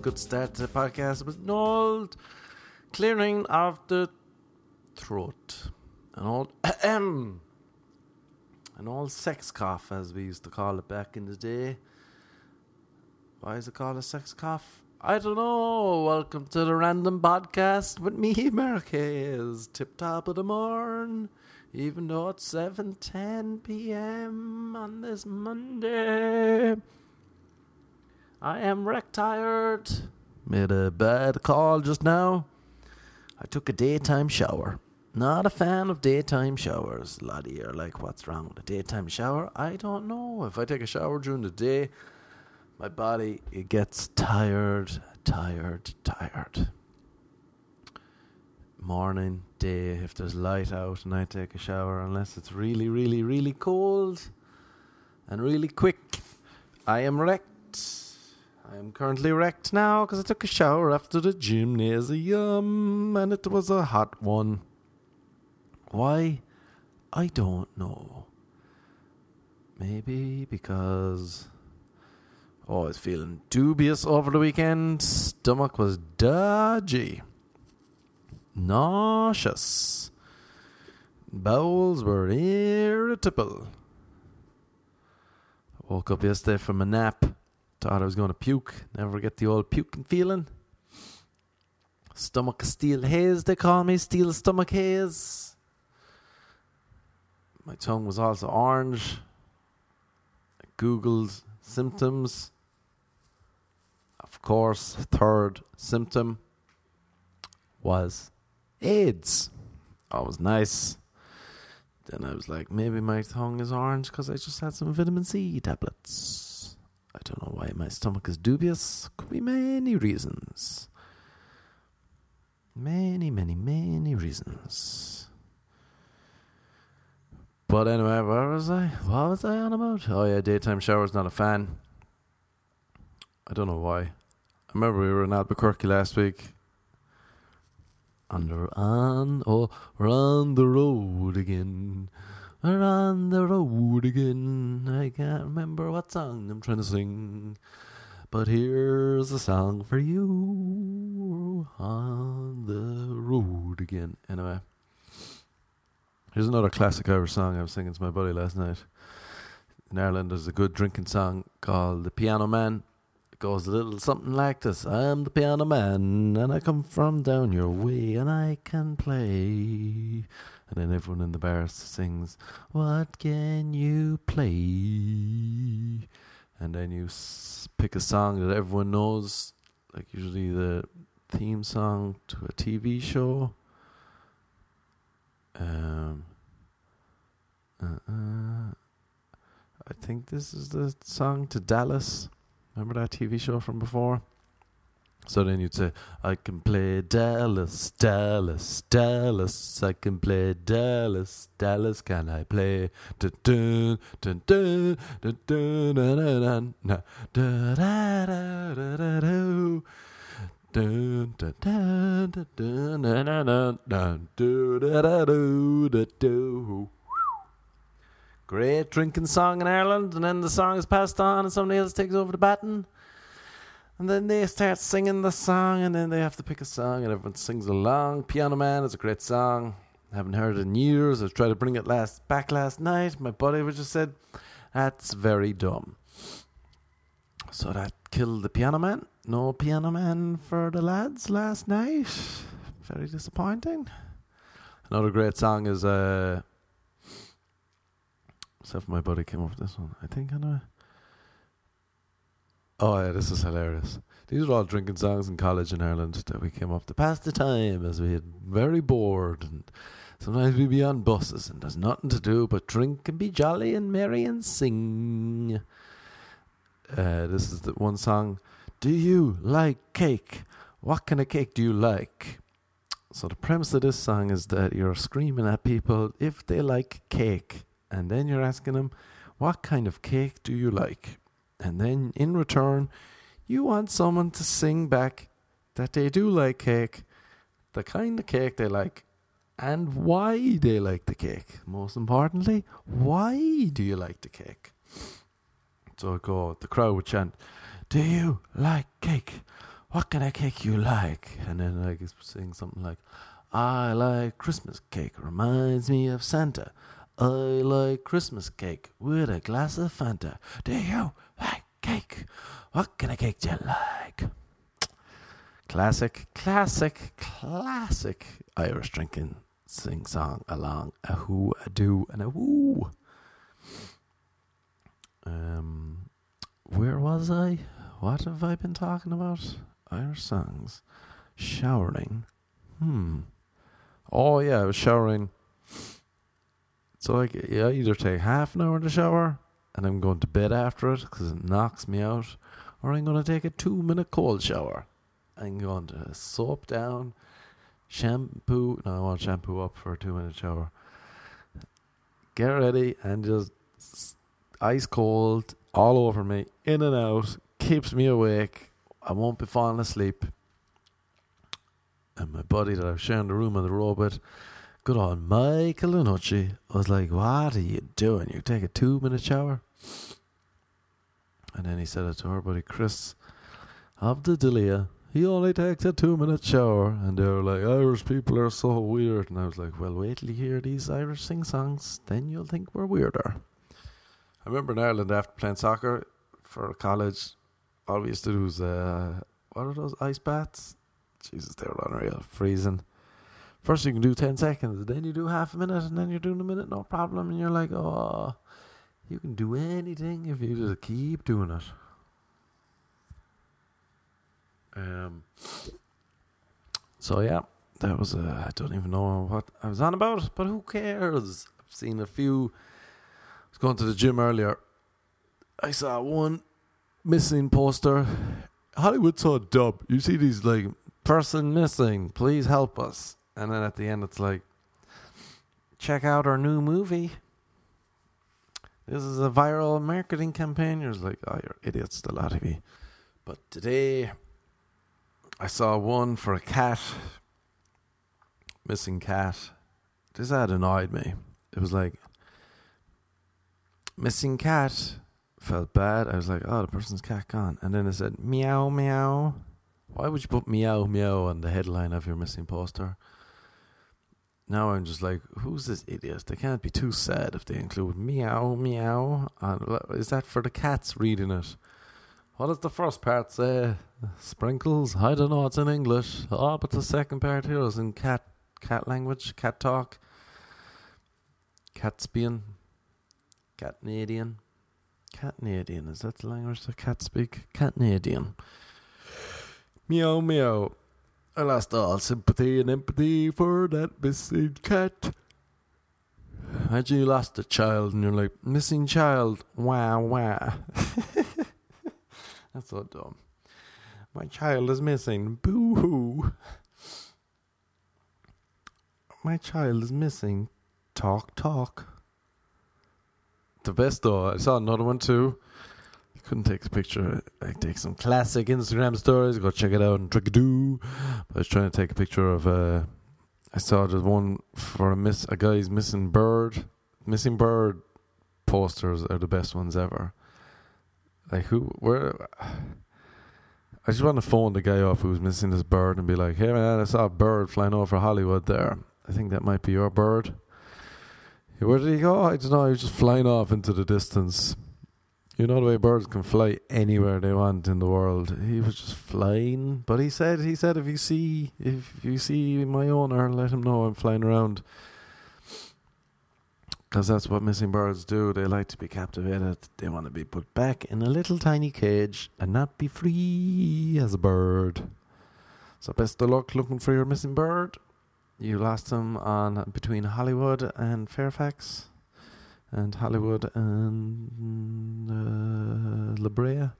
good start to the podcast. It was an old clearing of the throat. An old ahem. an old sex cough, as we used to call it back in the day. Why is it called a sex cough? I don't know. Welcome to the random podcast with me, Hayes. Tip top of the morn. Even though it's 7:10 p.m. on this Monday. I am wreck tired. Made a bad call just now. I took a daytime shower. Not a fan of daytime showers. A lot you are like, what's wrong with a daytime shower? I don't know. If I take a shower during the day, my body it gets tired, tired, tired. Morning, day, if there's light out and I take a shower, unless it's really, really, really cold and really quick, I am wrecked. I am currently wrecked now because I took a shower after the gymnasium and it was a hot one. Why? I don't know. Maybe because oh, I was feeling dubious over the weekend. Stomach was dodgy, nauseous. Bowels were irritable. Woke up yesterday from a nap. Thought I was going to puke. Never get the old puking feeling. Stomach steel haze, they call me. Steel stomach haze. My tongue was also orange. I Googled symptoms. Of course, third symptom was AIDS. That was nice. Then I was like, maybe my tongue is orange because I just had some vitamin C tablets. I don't know why my stomach is dubious. Could be many reasons. Many, many, many reasons. But anyway, where was I? What was I on about? Oh yeah, daytime showers, not a fan. I don't know why. I remember we were in Albuquerque last week. Under on oh we're on the road again. We're on the road again. I can't remember what song I'm trying to sing. But here's a song for you. On the road again. Anyway. Here's another classic Irish song I was singing to my buddy last night. In Ireland, there's a good drinking song called The Piano Man. It goes a little something like this I'm the piano man, and I come from down your way, and I can play. And then everyone in the bar sings, What can you play? And then you s- pick a song that everyone knows, like usually the theme song to a TV show. Um, uh, uh, I think this is the song to Dallas. Remember that TV show from before? So then you'd say, I can play Dallas, Dallas, Dallas. I can play Dallas, Dallas. Can I play? Great drinking song in Ireland, and then the song is passed on, and somebody else takes over the baton. And then they start singing the song, and then they have to pick a song, and everyone sings along. Piano Man is a great song. I haven't heard it in years. I tried to bring it last back last night. My buddy was just said, "That's very dumb." So that killed the Piano Man. No Piano Man for the lads last night. Very disappointing. Another great song is uh. Except my buddy came up with this one. I think I know. Oh yeah, this is hilarious. These are all drinking songs in college in Ireland that we came up to pass the time as we had very bored and sometimes we'd be on buses and there's nothing to do but drink and be jolly and merry and sing. Uh, this is the one song. Do you like cake? What kind of cake do you like? So the premise of this song is that you're screaming at people if they like cake, and then you're asking them, "What kind of cake do you like?" And then in return, you want someone to sing back that they do like cake, the kind of cake they like, and why they like the cake. Most importantly, why do you like the cake? So I go, the crowd would chant, Do you like cake? What kind of cake you like? And then like he's saying something like, I like Christmas cake. Reminds me of Santa. I like Christmas cake with a glass of Fanta. Do you like cake? What kind of cake do you like? Classic, classic, classic Irish drinking sing song along a who, a do, and a woo. Um, where was I? What have I been talking about? Irish songs. Showering. Hmm. Oh yeah, I was showering. So like, yeah, I either take half an hour to shower and I'm going to bed after it because it knocks me out, or I'm going to take a two minute cold shower. I'm going to soap down, shampoo. No, I want shampoo up for a two minute shower. Get ready and just ice cold all over me, in and out, keeps me awake. I won't be falling asleep. And my buddy that I've sharing the room on the robot, good on Michael Lanucci, was like, What are you doing? You take a two minute shower? And then he said it to her buddy Chris of the Delia. He only takes a two minute shower. And they were like, Irish people are so weird. And I was like, Well, wait till you hear these Irish sing songs, then you'll think we're weirder. I remember in Ireland after playing soccer for college, all we used to do was, uh, what are those ice baths? Jesus, they were unreal. Freezing. First, you can do 10 seconds, then you do half a minute, and then you're doing a minute, no problem. And you're like, oh, you can do anything if you just keep doing it. Um. So, yeah, that was, uh, I don't even know what I was on about, but who cares? I've seen a few. I was going to the gym earlier. I saw one missing poster. Hollywood saw dub. You see these like person missing, please help us. And then at the end, it's like, check out our new movie. This is a viral marketing campaign. You're like, oh, you're idiots, the lot of you. But today, I saw one for a cat, missing cat. This ad annoyed me. It was like, missing cat. Felt bad. I was like, oh, the person's cat gone. And then it said, meow, meow. Why would you put meow meow on the headline of your missing poster? Now I'm just like, who's this idiot? They can't be too sad if they include meow meow. And is that for the cats reading it? What does the first part say? Sprinkles? I don't know. It's in English. Oh, but the second part here is in cat cat language, cat talk, Catspian, Catnadian, Catnadian. Is that the language that cats speak? Catnadian. Meow meow. I lost all sympathy and empathy for that missing cat. Imagine you lost a child and you're like, missing child, wow, wow. That's so dumb. My child is missing, boo hoo. My child is missing, talk, talk. The best though, I saw another one too couldn't take a picture. I take some classic Instagram stories. Go check it out and Trickadoo. But I was trying to take a picture of. Uh, I saw the one for a miss. A guy's missing bird. Missing bird posters are the best ones ever. Like who? Where? I just want to phone the guy up who's missing this bird and be like, "Hey man, I saw a bird flying over Hollywood there. I think that might be your bird." Where did he go? I don't know. He was just flying off into the distance. You know the way birds can fly anywhere they want in the world. He was just flying, but he said he said if you see if you see my owner, let him know I'm flying around. Because that's what missing birds do. They like to be captivated. They want to be put back in a little tiny cage and not be free as a bird. So best of luck looking for your missing bird. You lost him on between Hollywood and Fairfax and Hollywood and uh, La Brea,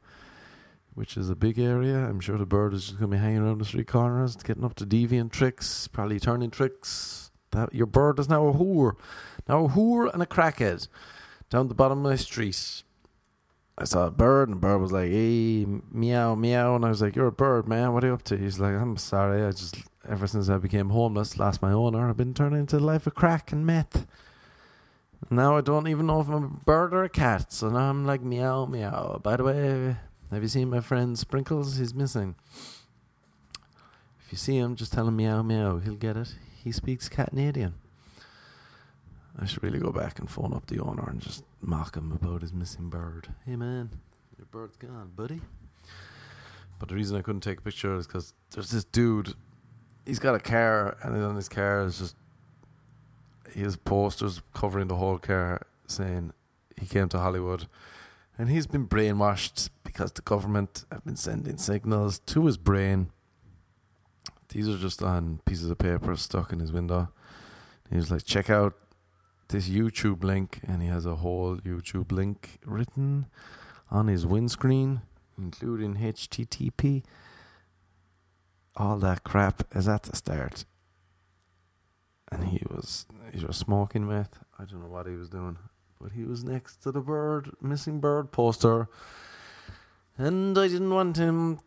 which is a big area. I'm sure the bird is just going to be hanging around the street corners, getting up to deviant tricks, probably turning tricks. That your bird is now a whore, now a whore and a crackhead down the bottom of my street. I saw a bird, and the bird was like, "Hey, meow, meow," and I was like, "You're a bird, man. What are you up to?" He's like, "I'm sorry. I just ever since I became homeless, lost my owner, I've been turning into the life of crack and meth." Now I don't even know if I'm a bird or a cat. So now I'm like meow meow. By the way, Have you seen my friend Sprinkles? He's missing. If you see him, just tell him meow meow. He'll get it. He speaks Canadian. I should really go back and phone up the owner and just mock him about his missing bird. Hey man, your bird's gone, buddy. But the reason I couldn't take a picture is because there's this dude. He's got a car, and on his car is just has posters covering the whole car saying he came to Hollywood, and he's been brainwashed because the government have been sending signals to his brain. These are just on pieces of paper stuck in his window. He was like, check out this YouTube link, and he has a whole YouTube link written on his windscreen, including HTTP. All that crap is at the start. And he was he was smoking meth. I don't know what he was doing, but he was next to the bird missing bird poster, and I didn't want him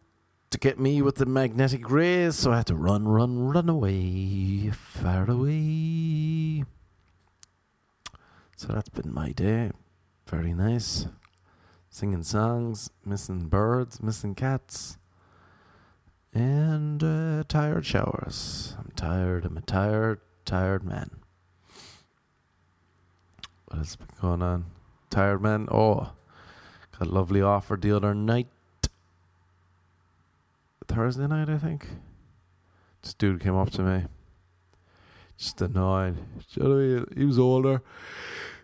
to get me with the magnetic rays, so I had to run, run, run away, far away. So that's been my day. Very nice. Singing songs, missing birds, missing cats, and uh, tired showers. I'm tired. I'm tired, tired man. What has been going on? Tired man? Oh, got a lovely offer the other night. Thursday night, I think. This dude came up to me. Just annoyed. He was older.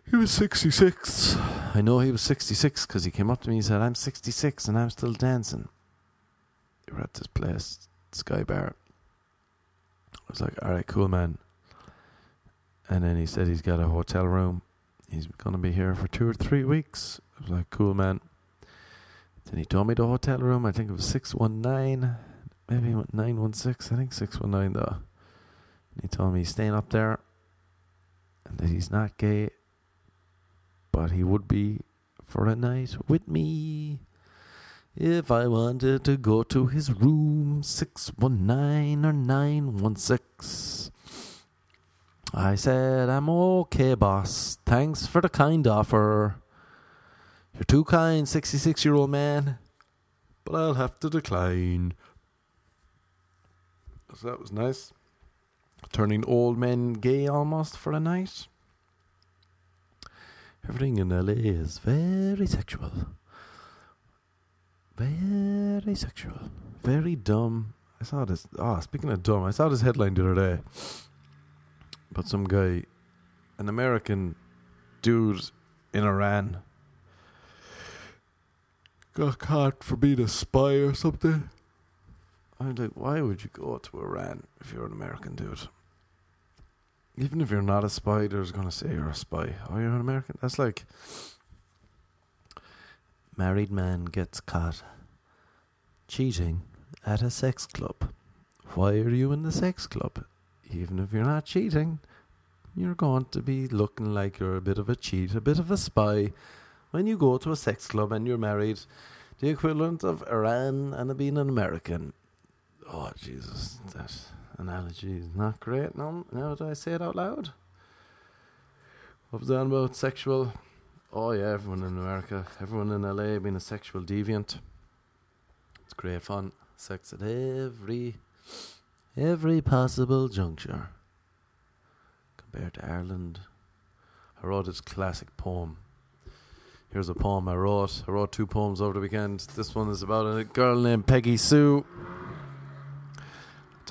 He was 66. I know he was 66 because he came up to me and said, I'm 66 and I'm still dancing. We were at this place, Sky Bar. I was like, alright, cool, man. And then he said he's got a hotel room. He's going to be here for two or three weeks. I was like, cool, man. Then he told me the hotel room. I think it was 619, maybe 916. I think 619, though. And he told me he's staying up there and that he's not gay but he would be for a night with me. If I wanted to go to his room, 619 or 916. I said, I'm okay, boss. Thanks for the kind offer. You're too kind, 66 year old man. But I'll have to decline. So that was nice. Turning old men gay almost for a night. Everything in LA is very sexual. Very sexual. Very dumb. I saw this. Oh, speaking of dumb, I saw this headline the other day. But some guy, an American dude in Iran, got caught for being a spy or something. I'm like, why would you go to Iran if you're an American dude? even if you're not a spy, there's going to say you're a spy. Oh, you're an American? That's like married man gets caught cheating at a sex club. Why are you in the sex club? Even if you're not cheating, you're going to be looking like you're a bit of a cheat, a bit of a spy when you go to a sex club and you're married. The equivalent of Iran and being an American. Oh, Jesus. that analogy is not great now, now that I say it out loud. Was on about sexual? Oh yeah, everyone in America, everyone in LA being a sexual deviant. It's great fun. Sex at every every possible juncture. Compared to Ireland. I wrote this classic poem. Here's a poem I wrote. I wrote two poems over the weekend. This one is about a girl named Peggy Sue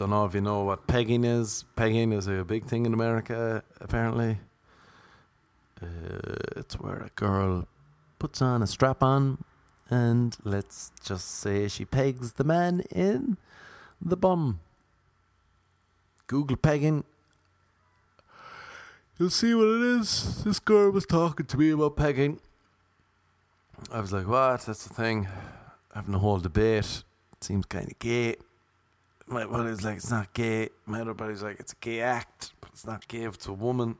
don't know if you know what pegging is. Pegging is a big thing in America, apparently. Uh, it's where a girl puts on a strap on and let's just say she pegs the man in the bum. Google pegging. You'll see what it is. This girl was talking to me about pegging. I was like, what? That's the thing. Having a whole debate. It seems kind of gay my buddy's like, it's not gay. My other buddy's like, it's a gay act, but it's not gay if it's a woman.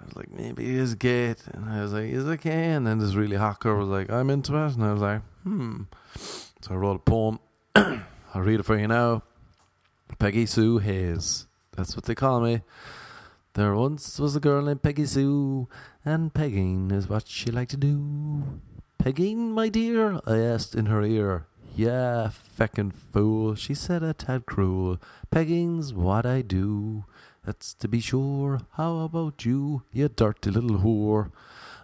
I was like, maybe it is gay. And I was like, is it gay? And then this really hot girl was like, I'm into it. And I was like, hmm. So I wrote a poem. I'll read it for you now. Peggy Sue Hayes. That's what they call me. There once was a girl named Peggy Sue, and pegging is what she liked to do. Pegging, my dear? I asked in her ear. Yeah, feckin' fool, she said a tad cruel. Pegging's what I do, that's to be sure. How about you, you dirty little whore?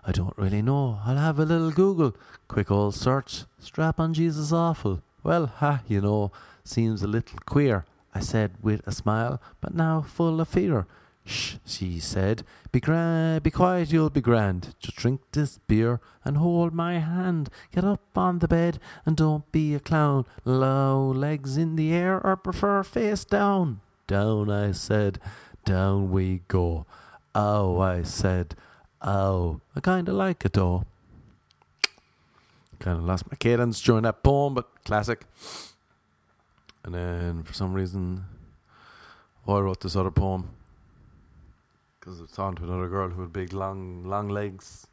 I don't really know. I'll have a little Google. Quick old search. Strap on Jesus awful. Well, ha, you know, seems a little queer, I said with a smile, but now full of fear. Shh, she said. Be grand, be quiet, you'll be grand. Just drink this beer and hold my hand. Get up on the bed and don't be a clown. Low legs in the air or prefer face down. Down, I said. Down we go. Oh, I said. Oh, I kinda like it though. Kinda lost my cadence during that poem, but classic. And then for some reason, I wrote this other poem because I was to another girl who had big, long, long legs.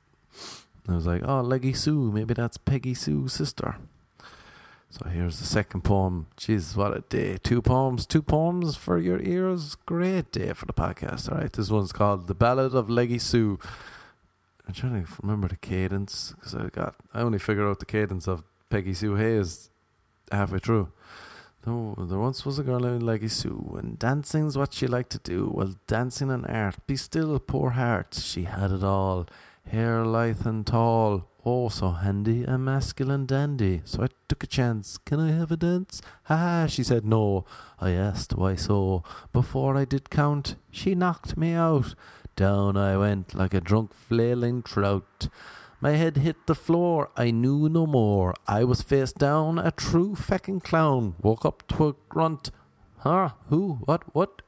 And I was like, oh, Leggy Sue, maybe that's Peggy Sue's sister. So here's the second poem. Jesus, what a day. Two poems, two poems for your ears. Great day for the podcast. All right, this one's called The Ballad of Leggy Sue. I'm trying to remember the cadence because I got, I only figured out the cadence of Peggy Sue Hayes halfway through. There once was a girl named Leggy Sue, and dancing's what she liked to do. Well, dancing and art, be still, poor heart, she had it all. Hair lithe and tall, oh, so handy, a masculine dandy. So I took a chance. Can I have a dance? Ha! She said no. I asked why so. Before I did count, she knocked me out. Down I went like a drunk flailing trout. My head hit the floor, I knew no more. I was face down, a true feckin' clown. Woke up to a grunt. Huh? Who? What? What?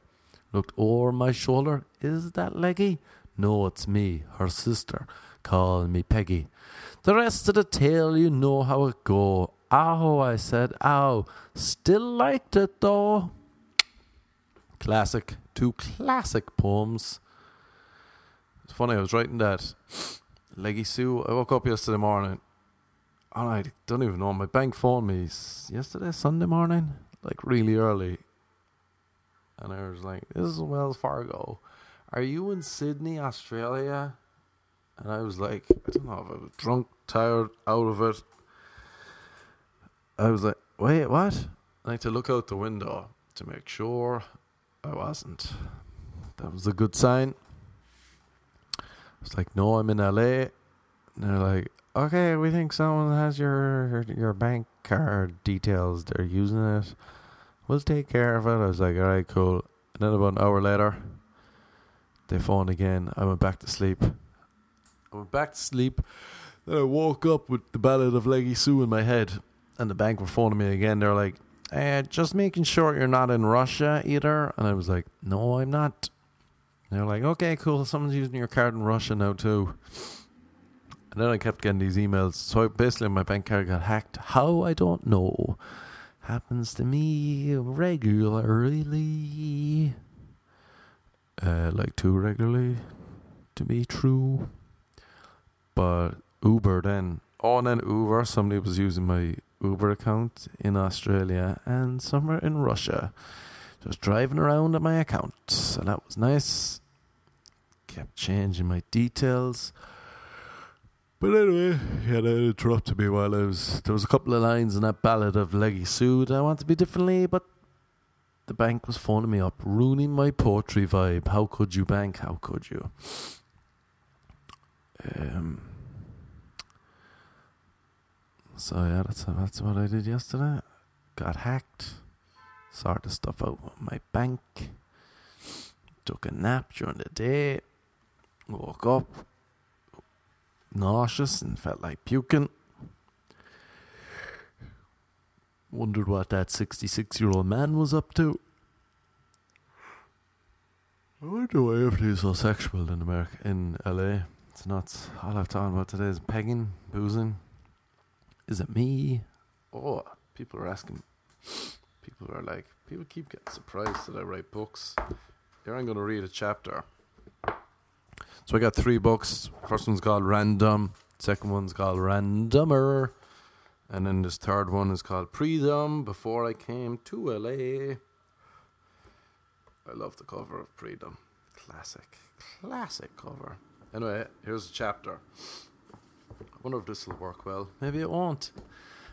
Looked o'er my shoulder. Is that Leggy? No, it's me, her sister. Call me Peggy. The rest of the tale, you know how it go. Ow, I said, ow. Still liked it though. Classic. Two classic poems. It's funny, I was writing that Leggy Sue. I woke up yesterday morning and I don't even know. My bank phoned me yesterday, Sunday morning, like really early. And I was like, This is Wells Fargo. Are you in Sydney, Australia? And I was like, I don't know if I was drunk, tired, out of it. I was like, Wait, what? I had to look out the window to make sure I wasn't. That was a good sign. It's like, no, I'm in LA. And they're like, okay, we think someone has your your bank card details. They're using it. We'll take care of it. I was like, all right, cool. And then about an hour later, they phoned again. I went back to sleep. I went back to sleep. Then I woke up with the ballad of Leggy Sue in my head. And the bank were phoning me again. They're like, eh, just making sure you're not in Russia either. And I was like, no, I'm not. They're like, okay, cool. Someone's using your card in Russia now too. And then I kept getting these emails. So basically, my bank card got hacked. How I don't know. Happens to me regularly. Uh, like too regularly to be true. But Uber then. Oh, and then Uber. Somebody was using my Uber account in Australia and somewhere in Russia. Just driving around at my account. So that was nice kept changing my details. But anyway, yeah, that interrupted me while I was. There was a couple of lines in that ballad of Leggy Sue that I want to be differently, but the bank was phoning me up, ruining my poetry vibe. How could you, bank? How could you? Um. So yeah, that's that's what I did yesterday. Got hacked. Sorted stuff out with my bank. Took a nap during the day. Woke up nauseous and felt like puking. Wondered what that 66 year old man was up to. I wonder why everything's so sexual in America, in LA. It's nuts. All I've talking about today is pegging, boozing. Is it me? Oh, people are asking. People are like, people keep getting surprised that I write books. Here I'm going to read a chapter so I got three books. First one's called Random. Second one's called Randomer. And then this third one is called Predom Before I Came to LA. I love the cover of Predom. Classic, classic cover. Anyway, here's a chapter. I wonder if this will work well. Maybe it won't.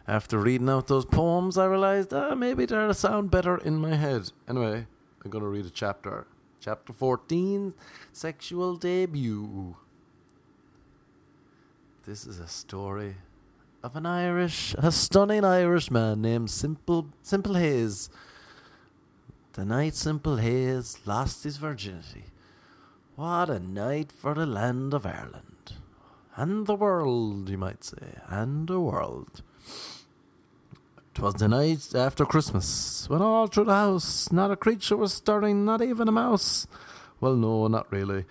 After reading out those poems, I realized uh, maybe they'll sound better in my head. Anyway, I'm going to read a chapter. Chapter 14 Sexual Debut. This is a story of an Irish, a stunning Irish man named Simple, Simple Hayes. The night Simple Hayes lost his virginity. What a night for the land of Ireland. And the world, you might say, and the world. 'Twas the night after Christmas, when all through the house not a creature was stirring, not even a mouse. Well, no, not really.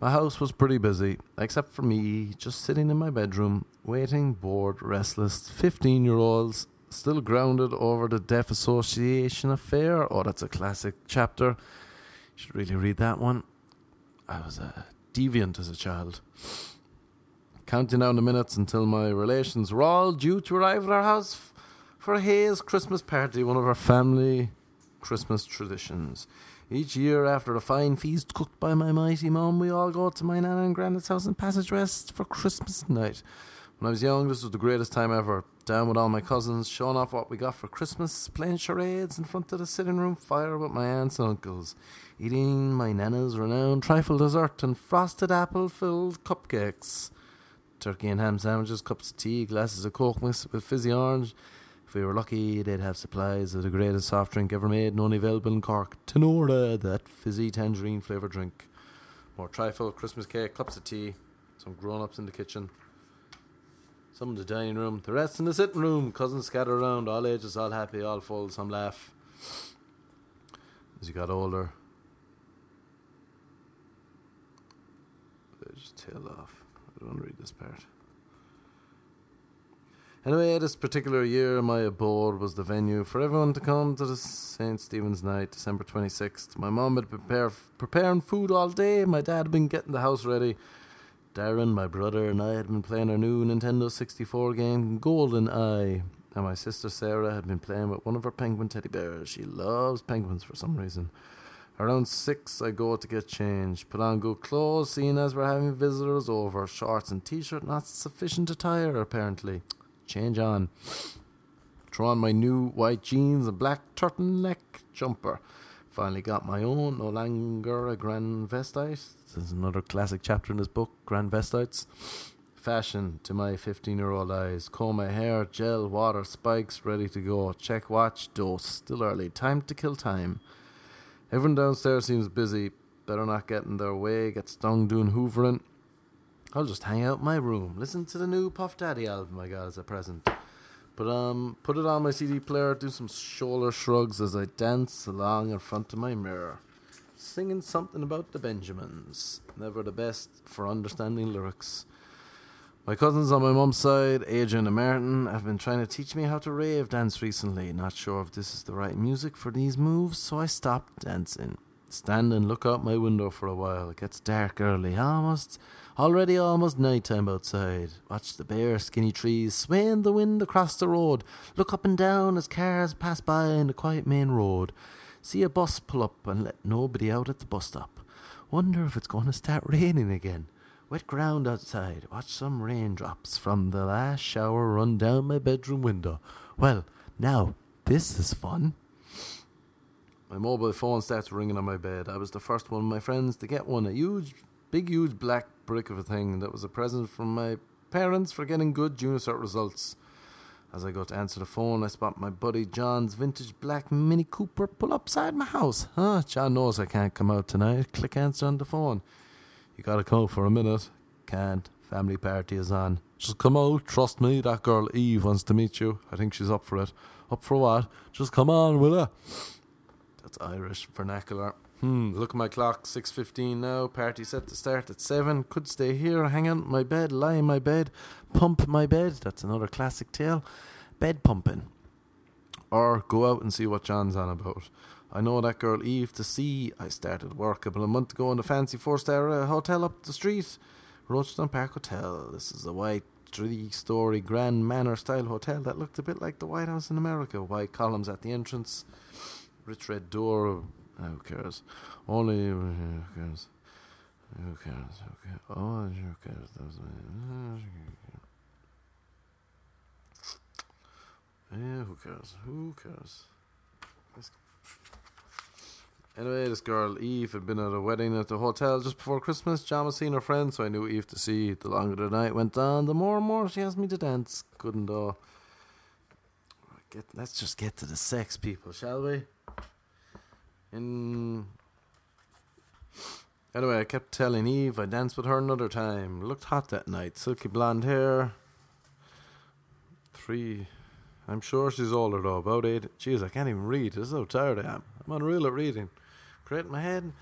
My house was pretty busy, except for me, just sitting in my bedroom, waiting, bored, restless, fifteen year olds, still grounded over the Deaf Association affair. Oh, that's a classic chapter. You should really read that one. I was a deviant as a child. Counting down the minutes until my relations were all due to arrive at our house for Hayes Christmas party, one of our family Christmas traditions. Each year, after a fine feast cooked by my mighty mum, we all go to my nana and granddad's house in Passage West for Christmas night. When I was young, this was the greatest time ever. Down with all my cousins, showing off what we got for Christmas, playing charades in front of the sitting room fire with my aunts and uncles, eating my nana's renowned trifle dessert and frosted apple filled cupcakes, turkey and ham sandwiches, cups of tea, glasses of coke mixed with fizzy orange, if we were lucky, they'd have supplies of the greatest soft drink ever made and only available in Cork. Tanora, that fizzy tangerine flavoured drink. More trifle, Christmas cake, cups of tea, some grown ups in the kitchen. Some in the dining room, the rest in the sitting room. Cousins scattered around, all ages, all happy, all full, some laugh. As you got older, they just tailed off. I don't want to read this part. Anyway, this particular year, my abode was the venue for everyone to come to the St. Stephen's night, December 26th. My mom had been preparing food all day. My dad had been getting the house ready. Darren, my brother, and I had been playing our new Nintendo 64 game, Golden Eye. And my sister Sarah had been playing with one of her penguin teddy bears. She loves penguins for some reason. Around six, I go to get changed, put on good clothes, seeing as we're having visitors over. Shorts and t shirt not sufficient attire, apparently change on. Throw on my new white jeans and black turtleneck jumper. Finally got my own, no longer a grand vestite. This is another classic chapter in this book, grand vestites. Fashion to my 15 year old eyes. Comb my hair, gel, water, spikes, ready to go. Check watch, dose. Still early. Time to kill time. Everyone downstairs seems busy. Better not get in their way, get stung doing hoovering. I'll just hang out in my room, listen to the new Puff Daddy album I got as a present. But um, put it on my CD player, do some shoulder shrugs as I dance along in front of my mirror, singing something about the Benjamins. Never the best for understanding lyrics. My cousins on my mum's side, Adrian and Martin, have been trying to teach me how to rave dance recently. Not sure if this is the right music for these moves, so I stopped dancing. Stand and look out my window for a while. It gets dark early, almost Already almost night time outside. Watch the bare, skinny trees sway in the wind across the road. Look up and down as cars pass by in the quiet main road. See a bus pull up and let nobody out at the bus stop. Wonder if it's going to start raining again. Wet ground outside. Watch some raindrops from the last shower run down my bedroom window. Well, now, this is fun. My mobile phone starts ringing on my bed. I was the first one of my friends to get one, a huge big, huge black brick of a thing that was a present from my parents for getting good junior cert results. As I go to answer the phone, I spot my buddy John's vintage black Mini Cooper pull up beside my house. Huh, John knows I can't come out tonight. Click answer on the phone. You gotta come for a minute. Can't. Family party is on. Just come out. Trust me, that girl Eve wants to meet you. I think she's up for it. Up for what? Just come on, will ya? That's Irish vernacular. Hmm, look at my clock, 6.15 now, party set to start at 7. Could stay here, hang on my bed, lie in my bed, pump my bed. That's another classic tale. Bed pumping. Or go out and see what John's on about. I know that girl Eve to see. I started work a month ago in the fancy four star uh, hotel up the street. Rochestown Park Hotel. This is a white three story grand manor style hotel that looked a bit like the White House in America. White columns at the entrance, rich red door, who cares? Only who cares? Who cares? Who cares? Oh, who cares? Yeah, who cares? Who cares? Anyway, this girl Eve had been at a wedding at the hotel just before Christmas. John was seeing her friend, so I knew Eve to see. The longer the night went on, the more and more she asked me to dance. Couldn't though. Get, let's just get to the sex, people, shall we? In anyway, I kept telling Eve I danced with her another time. Looked hot that night, silky blonde hair. Three, I'm sure she's older though, about eight. Jeez, I can't even read. This is how tired I am. I'm unreal at reading. Great in my head.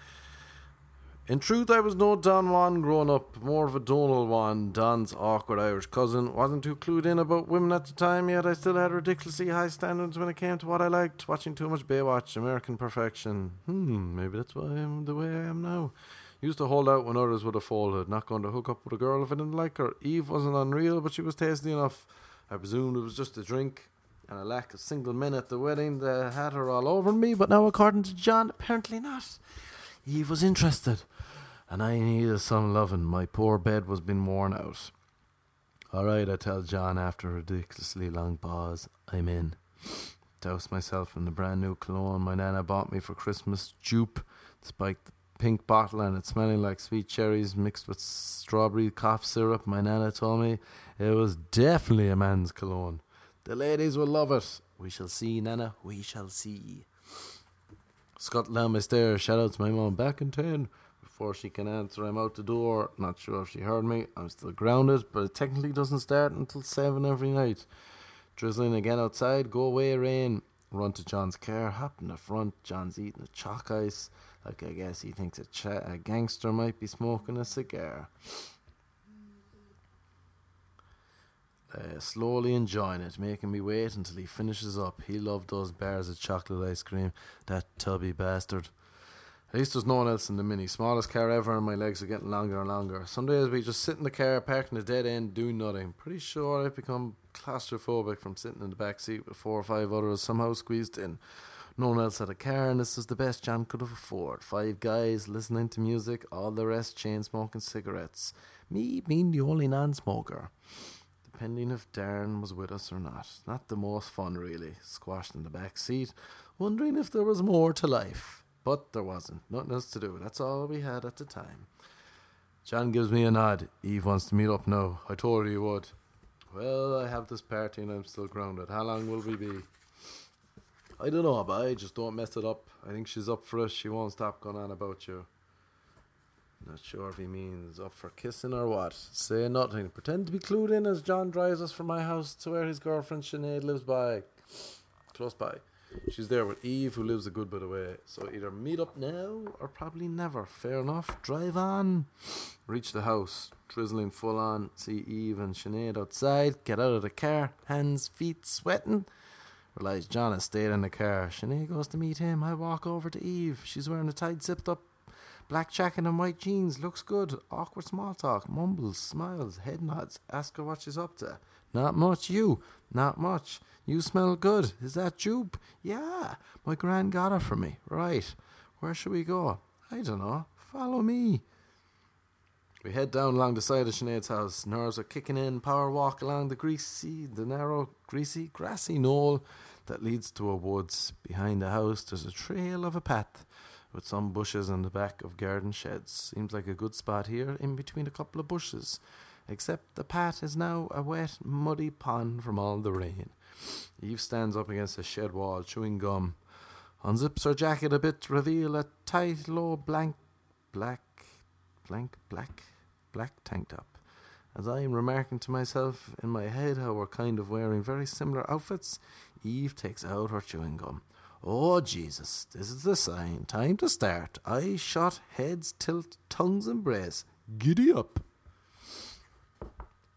In truth, I was no Don Juan grown up, more of a Donal one, Don's awkward Irish cousin. Wasn't too clued in about women at the time, yet I still had ridiculously high standards when it came to what I liked. Watching too much Baywatch, American Perfection. Hmm, maybe that's why I'm the way I am now. Used to hold out when others would have folded, not going to hook up with a girl if I didn't like her. Eve wasn't unreal, but she was tasty enough. I presumed it was just a drink and a lack of single men at the wedding that had her all over me, but now, according to John, apparently not. Eve was interested, and I needed some loving. My poor bed was being worn out. All right, I tell John after a ridiculously long pause, I'm in. Douse myself in the brand new cologne my nana bought me for Christmas, Joop, the pink bottle and it smelling like sweet cherries mixed with strawberry cough syrup. My nana told me it was definitely a man's cologne. The ladies will love it. We shall see, Nana. We shall see. Scott my stairs. Shout out to my mom back in ten. Before she can answer, I'm out the door. Not sure if she heard me. I'm still grounded, but it technically doesn't start until seven every night. Drizzling again outside. Go away, rain. Run to John's car. Hop in the front. John's eating a choc ice. Like I guess he thinks a, cha- a gangster might be smoking a cigar. Uh, slowly enjoying it, making me wait until he finishes up. He loved those bars of chocolate ice cream, that tubby bastard. At least there's no one else in the mini. Smallest car ever, and my legs are getting longer and longer. Some days we just sit in the car, parking the dead end, doing nothing. Pretty sure I've become claustrophobic from sitting in the back seat with four or five others somehow squeezed in. No one else had a car, and this was the best John could have afforded. Five guys listening to music, all the rest chain smoking cigarettes. Me being the only non smoker depending if Darren was with us or not. Not the most fun, really, squashed in the back seat, wondering if there was more to life. But there wasn't. Nothing else to do. That's all we had at the time. John gives me a nod. Eve wants to meet up now. I told her he would. Well, I have this party and I'm still grounded. How long will we be? I don't know, but I just don't mess it up. I think she's up for it. She won't stop going on about you. Not sure if he means up for kissing or what. Say nothing. Pretend to be clued in as John drives us from my house to where his girlfriend Sinead lives by. Close by. She's there with Eve, who lives a good bit away. So either meet up now or probably never. Fair enough. Drive on. Reach the house. Drizzling full on. See Eve and Sinead outside. Get out of the car. Hands, feet sweating. Realize John has stayed in the car. Sinead goes to meet him. I walk over to Eve. She's wearing a tight zipped up Black jacket and white jeans, looks good. Awkward small talk, mumbles, smiles, head nods. Ask her what she's up to. Not much, you. Not much. You smell good. Is that Joop? Yeah. My gran got it for me. Right. Where should we go? I don't know. Follow me. We head down along the side of Sinead's house. Nerves are kicking in. Power walk along the greasy, the narrow, greasy, grassy knoll that leads to a woods. Behind the house, there's a trail of a path with some bushes in the back of garden sheds. Seems like a good spot here, in between a couple of bushes. Except the path is now a wet, muddy pond from all the rain. Eve stands up against a shed wall, chewing gum. Unzips her jacket a bit to reveal a tight, low, blank, black, blank, black, black tank top. As I am remarking to myself in my head how we're kind of wearing very similar outfits, Eve takes out her chewing gum. Oh, Jesus, this is the sign. Time to start. Eyes shot heads tilt, tongues embrace. Giddy up.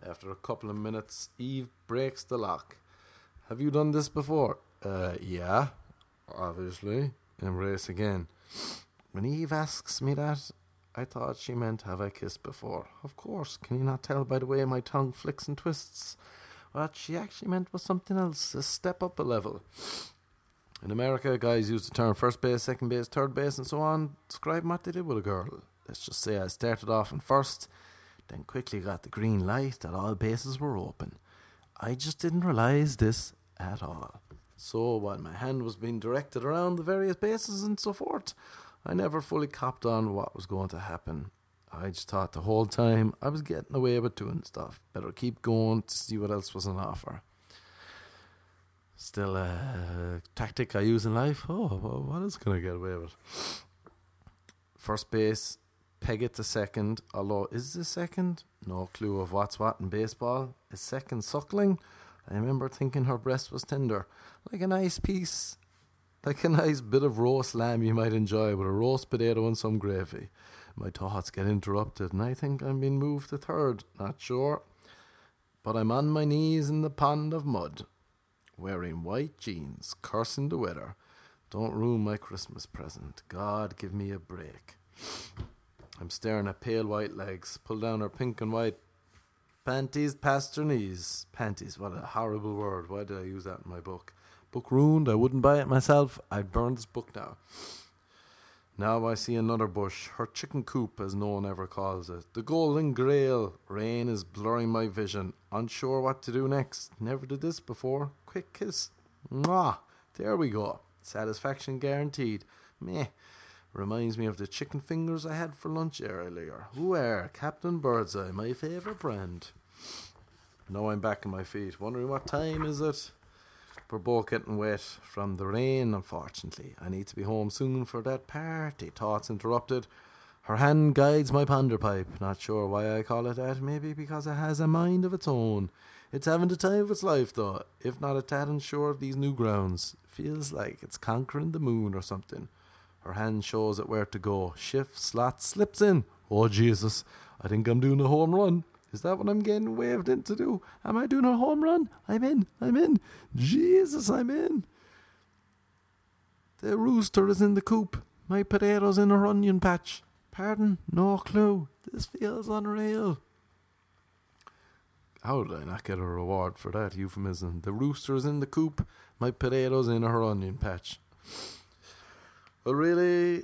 After a couple of minutes, Eve breaks the lock. Have you done this before? Uh, yeah, obviously. Embrace again. When Eve asks me that, I thought she meant have I kissed before. Of course, can you not tell by the way my tongue flicks and twists? What she actually meant was something else, a step up a level. In America, guys use the term first base, second base, third base, and so on, describe what they did with a girl. Let's just say I started off in first, then quickly got the green light that all bases were open. I just didn't realize this at all. So while my hand was being directed around the various bases and so forth, I never fully copped on what was going to happen. I just thought the whole time I was getting away with doing stuff. Better keep going to see what else was on offer. Still a tactic I use in life. Oh, what else can I get away with? First base, peg it to second. Although, is this second? No clue of what's what in baseball. Is second suckling? I remember thinking her breast was tender, like a nice piece, like a nice bit of roast lamb you might enjoy with a roast potato and some gravy. My thoughts get interrupted, and I think I'm being moved to third. Not sure. But I'm on my knees in the pond of mud, wearing white jeans, cursing the weather. Don't ruin my Christmas present. God, give me a break. I'm staring at pale white legs, pull down her pink and white panties past her knees. Panties, what a horrible word. Why did I use that in my book? Book ruined. I wouldn't buy it myself. I'd burn this book now. Now I see another bush, her chicken coop, as no one ever calls it. The golden grail. Rain is blurring my vision. Unsure what to do next. Never did this before. Quick kiss. Mwah. There we go. Satisfaction guaranteed. Meh. Reminds me of the chicken fingers I had for lunch earlier. Who are Captain Birdseye, my favourite brand. Now I'm back on my feet, wondering what time is it. We're both getting wet from the rain, unfortunately. I need to be home soon for that party. Thoughts interrupted. Her hand guides my ponder pipe. Not sure why I call it that. Maybe because it has a mind of its own. It's having the time of its life, though. If not a tad unsure of these new grounds. Feels like it's conquering the moon or something. Her hand shows it where to go. Shift, slot, slips in. Oh, Jesus. I think I'm doing a home run. Is that what I'm getting waved in to do? Am I doing a home run? I'm in. I'm in. Jesus, I'm in. The rooster is in the coop. My potatoes in her onion patch. Pardon? No clue. This feels unreal. How did I not get a reward for that euphemism? The rooster is in the coop. My potatoes in her onion patch. Well, really,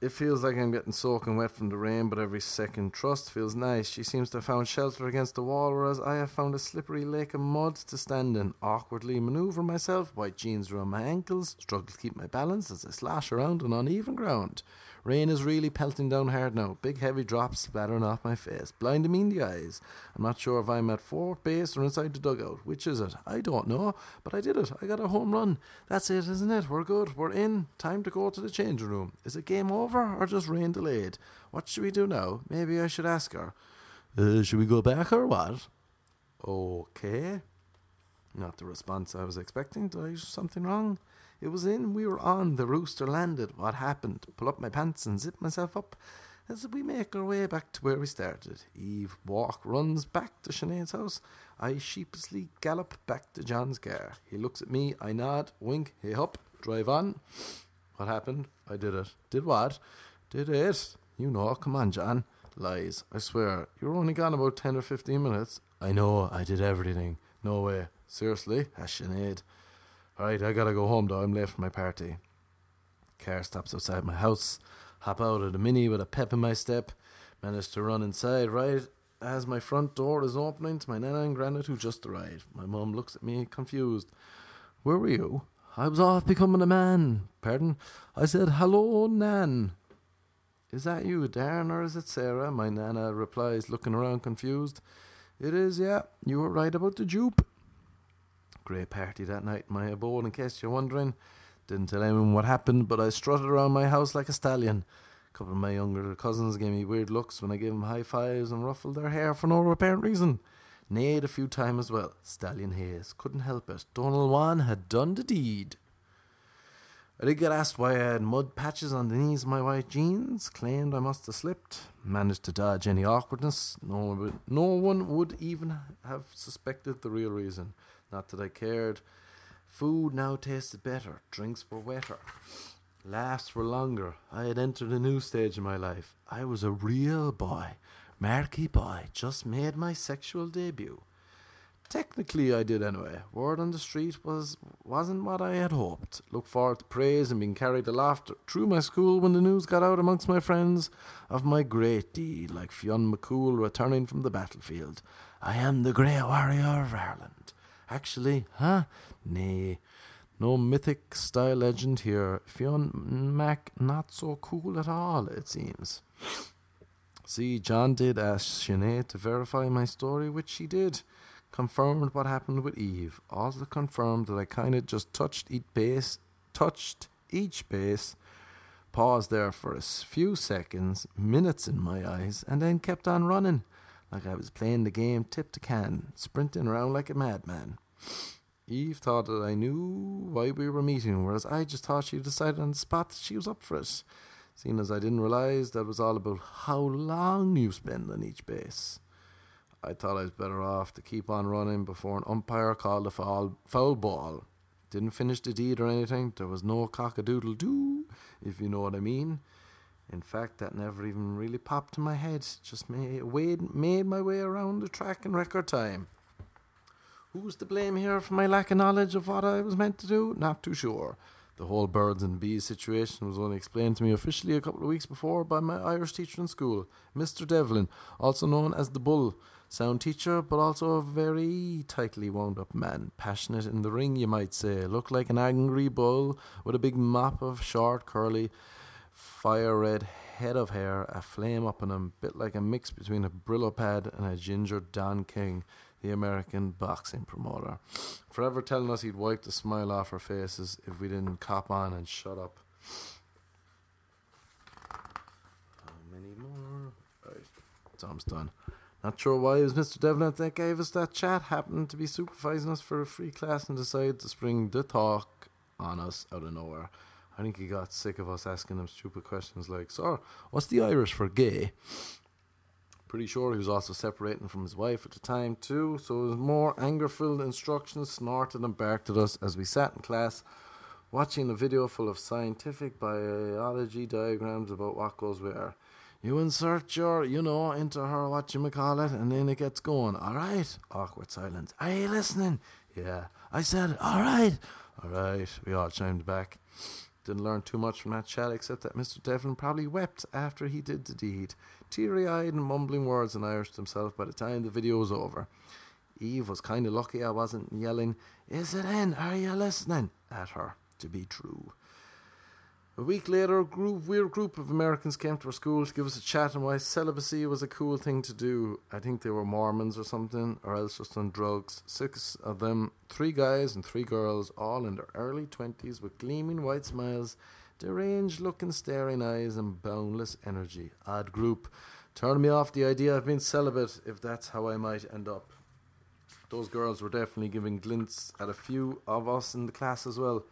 it feels like I'm getting soaking wet from the rain, but every second trust feels nice. She seems to have found shelter against the wall, whereas I have found a slippery lake of mud to stand in. Awkwardly maneuver myself, white jeans around my ankles, struggle to keep my balance as I slash around on uneven ground. Rain is really pelting down hard now, big heavy drops splattering off my face, blinding me in the eyes. I'm not sure if I'm at fourth base or inside the dugout. Which is it? I don't know, but I did it. I got a home run. That's it, isn't it? We're good. We're in. Time to go to the changing room. Is it game over or just rain delayed? What should we do now? Maybe I should ask her. Uh, should we go back or what? Okay. Not the response I was expecting. Did I do something wrong? It was in, we were on, the rooster landed. What happened? Pull up my pants and zip myself up as we make our way back to where we started. Eve walk runs back to Sinead's house. I sheepishly gallop back to John's car. He looks at me, I nod, wink, hey up, drive on. What happened? I did it. Did what? Did it. You know, come on, John. Lies. I swear. You were only gone about 10 or 15 minutes. I know, I did everything. No way. Seriously? Has Sinead. Right, I gotta go home though. I'm late for my party. Car stops outside my house. Hop out of the mini with a pep in my step. Manage to run inside right as my front door is opening to my nana and granddad who just arrived. My mum looks at me confused. Where were you? I was off becoming a man. Pardon? I said, Hello, Nan. Is that you, Darren, or is it Sarah? My nana replies, looking around confused. It is, yeah. You were right about the Joop. Great party that night in my abode, in case you're wondering. Didn't tell anyone what happened, but I strutted around my house like a stallion. A couple of my younger cousins gave me weird looks when I gave them high fives and ruffled their hair for no apparent reason. Neighed a few times as well. Stallion Hayes. Couldn't help it. Donald Juan had done the deed. I did get asked why I had mud patches on the knees of my white jeans. Claimed I must have slipped. Managed to dodge any awkwardness. No no one would even have suspected the real reason. Not that I cared. Food now tasted better, drinks were wetter, laughs were longer. I had entered a new stage in my life. I was a real boy, marquee boy, just made my sexual debut. Technically, I did anyway. Word on the street was wasn't what I had hoped. Look forward to praise and being carried aloft through my school when the news got out amongst my friends of my great deed, like Fionn McCool returning from the battlefield. I am the Grey Warrior of Ireland Actually, huh? Nay. No mythic style legend here. Fionn Mac not so cool at all, it seems. See, John did ask Sinead to verify my story, which she did. Confirmed what happened with Eve. Also confirmed that I kinda just touched each base touched each base, paused there for a few seconds, minutes in my eyes, and then kept on running like I was playing the game tip to can, sprinting around like a madman. Eve thought that I knew why we were meeting, whereas I just thought she decided on the spot that she was up for it, seeing as I didn't realize that was all about how long you spend on each base. I thought I was better off to keep on running before an umpire called a foul, foul ball. Didn't finish the deed or anything. There was no cock a doodle doo, if you know what I mean. In fact, that never even really popped in my head. Just made, made my way around the track in record time. Who's to blame here for my lack of knowledge of what I was meant to do? Not too sure. The whole birds and bees situation was only explained to me officially a couple of weeks before by my Irish teacher in school, Mr. Devlin, also known as the Bull. Sound teacher, but also a very tightly wound up man. Passionate in the ring, you might say. Looked like an angry bull with a big mop of short, curly, fire red head of hair, a flame up in him, bit like a mix between a Brillo pad and a ginger Don King the American boxing promoter. Forever telling us he'd wipe the smile off our faces if we didn't cop on and shut up. How many more? Right, Tom's done. Not sure why it was Mr. Devlin that gave us that chat. Happened to be supervising us for a free class and decided to spring the talk on us out of nowhere. I think he got sick of us asking him stupid questions like, Sir, what's the Irish for gay? Pretty sure he was also separating from his wife at the time, too, so was more anger filled instructions snorted and barked at us as we sat in class watching a video full of scientific biology diagrams about what goes where. You insert your, you know, into her, what you call it, and then it gets going. All right. Awkward silence. Are you listening? Yeah. I said, all right. All right. We all chimed back. Didn't learn too much from that chat except that Mr. Devlin probably wept after he did the deed, teary eyed and mumbling words in Irish to himself by the time the video was over. Eve was kind of lucky I wasn't yelling, Is it in? Are you listening? at her to be true. A week later, a group, weird group of Americans came to our school to give us a chat on why celibacy was a cool thing to do. I think they were Mormons or something, or else just on drugs. Six of them, three guys and three girls, all in their early twenties with gleaming white smiles, deranged looking staring eyes, and boundless energy. Odd group. Turned me off the idea of being celibate if that's how I might end up. Those girls were definitely giving glints at a few of us in the class as well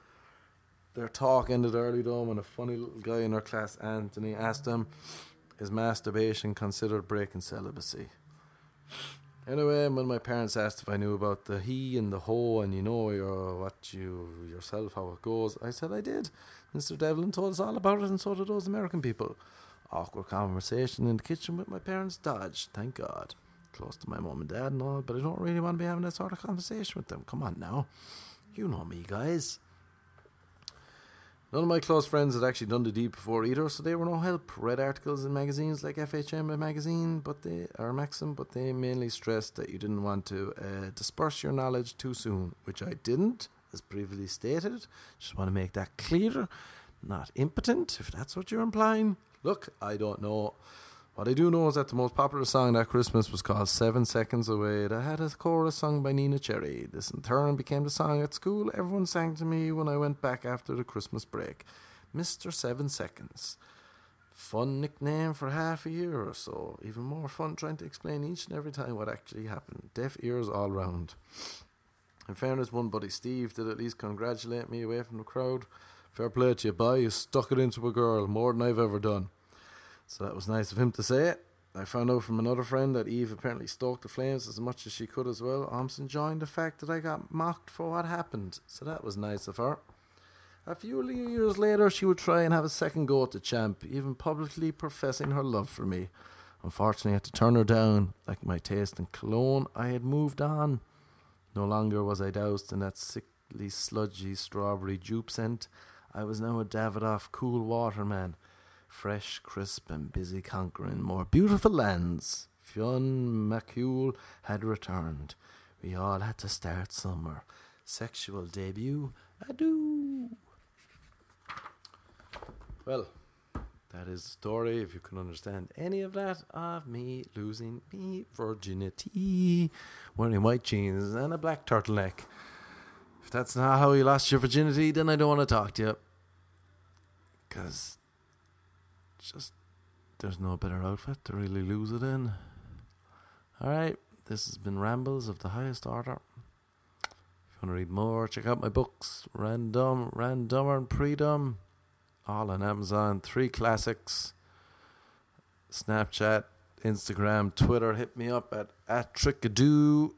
their talk ended early though and a funny little guy in our class, Anthony, asked them, Is masturbation considered breaking celibacy? Anyway, when my parents asked if I knew about the he and the ho and you know your what you yourself how it goes, I said I did. Mr. Devlin told us all about it and so did those American people. Awkward conversation in the kitchen with my parents dodged, thank God. Close to my mum and dad and all, but I don't really want to be having that sort of conversation with them. Come on now. You know me, guys. None of my close friends had actually done the deed before either, so they were no help. Read articles in magazines like FHM magazine, but they are Maxim, but they mainly stressed that you didn't want to uh, disperse your knowledge too soon, which I didn't, as previously stated. Just want to make that clear. Not impotent, if that's what you're implying. Look, I don't know what I do know is that the most popular song that Christmas was called Seven Seconds Away. That had a chorus sung by Neneh Cherry. This in turn became the song at school everyone sang to me when I went back after the Christmas break. Mr. Seven Seconds. Fun nickname for half a year or so. Even more fun trying to explain each and every time what actually happened. Deaf ears all round. In fairness, one buddy, Steve, did at least congratulate me away from the crowd. Fair play to you, boy. You stuck it into a girl more than I've ever done. So that was nice of him to say it. I found out from another friend that Eve apparently stoked the flames as much as she could as well, almost enjoying the fact that I got mocked for what happened. So that was nice of her. A few years later, she would try and have a second go at the champ, even publicly professing her love for me. Unfortunately, I had to turn her down. Like my taste in cologne, I had moved on. No longer was I doused in that sickly, sludgy strawberry Joop scent. I was now a Davidoff cool water man fresh, crisp, and busy conquering more beautiful lands. Fionn McCool had returned. We all had to start somewhere. Sexual debut. adieu. Well, that is the story. If you can understand any of that, of me losing me virginity, wearing white jeans and a black turtleneck. If that's not how you lost your virginity, then I don't want to talk to you. Because just there's no better outfit to really lose it in. Alright, this has been Rambles of the Highest Order. If you want to read more, check out my books Random, Randomer, and Predom. All on Amazon. Three classics. Snapchat, Instagram, Twitter. Hit me up at, at Trickadoo.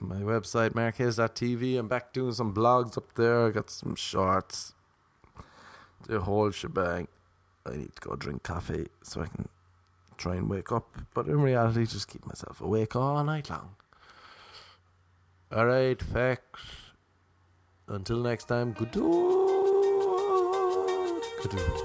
My website, marquez.tv. I'm back doing some blogs up there. I got some shorts. The whole shebang. I need to go drink coffee so I can try and wake up. But in reality, just keep myself awake all night long. Alright, facts. Until next time, good Good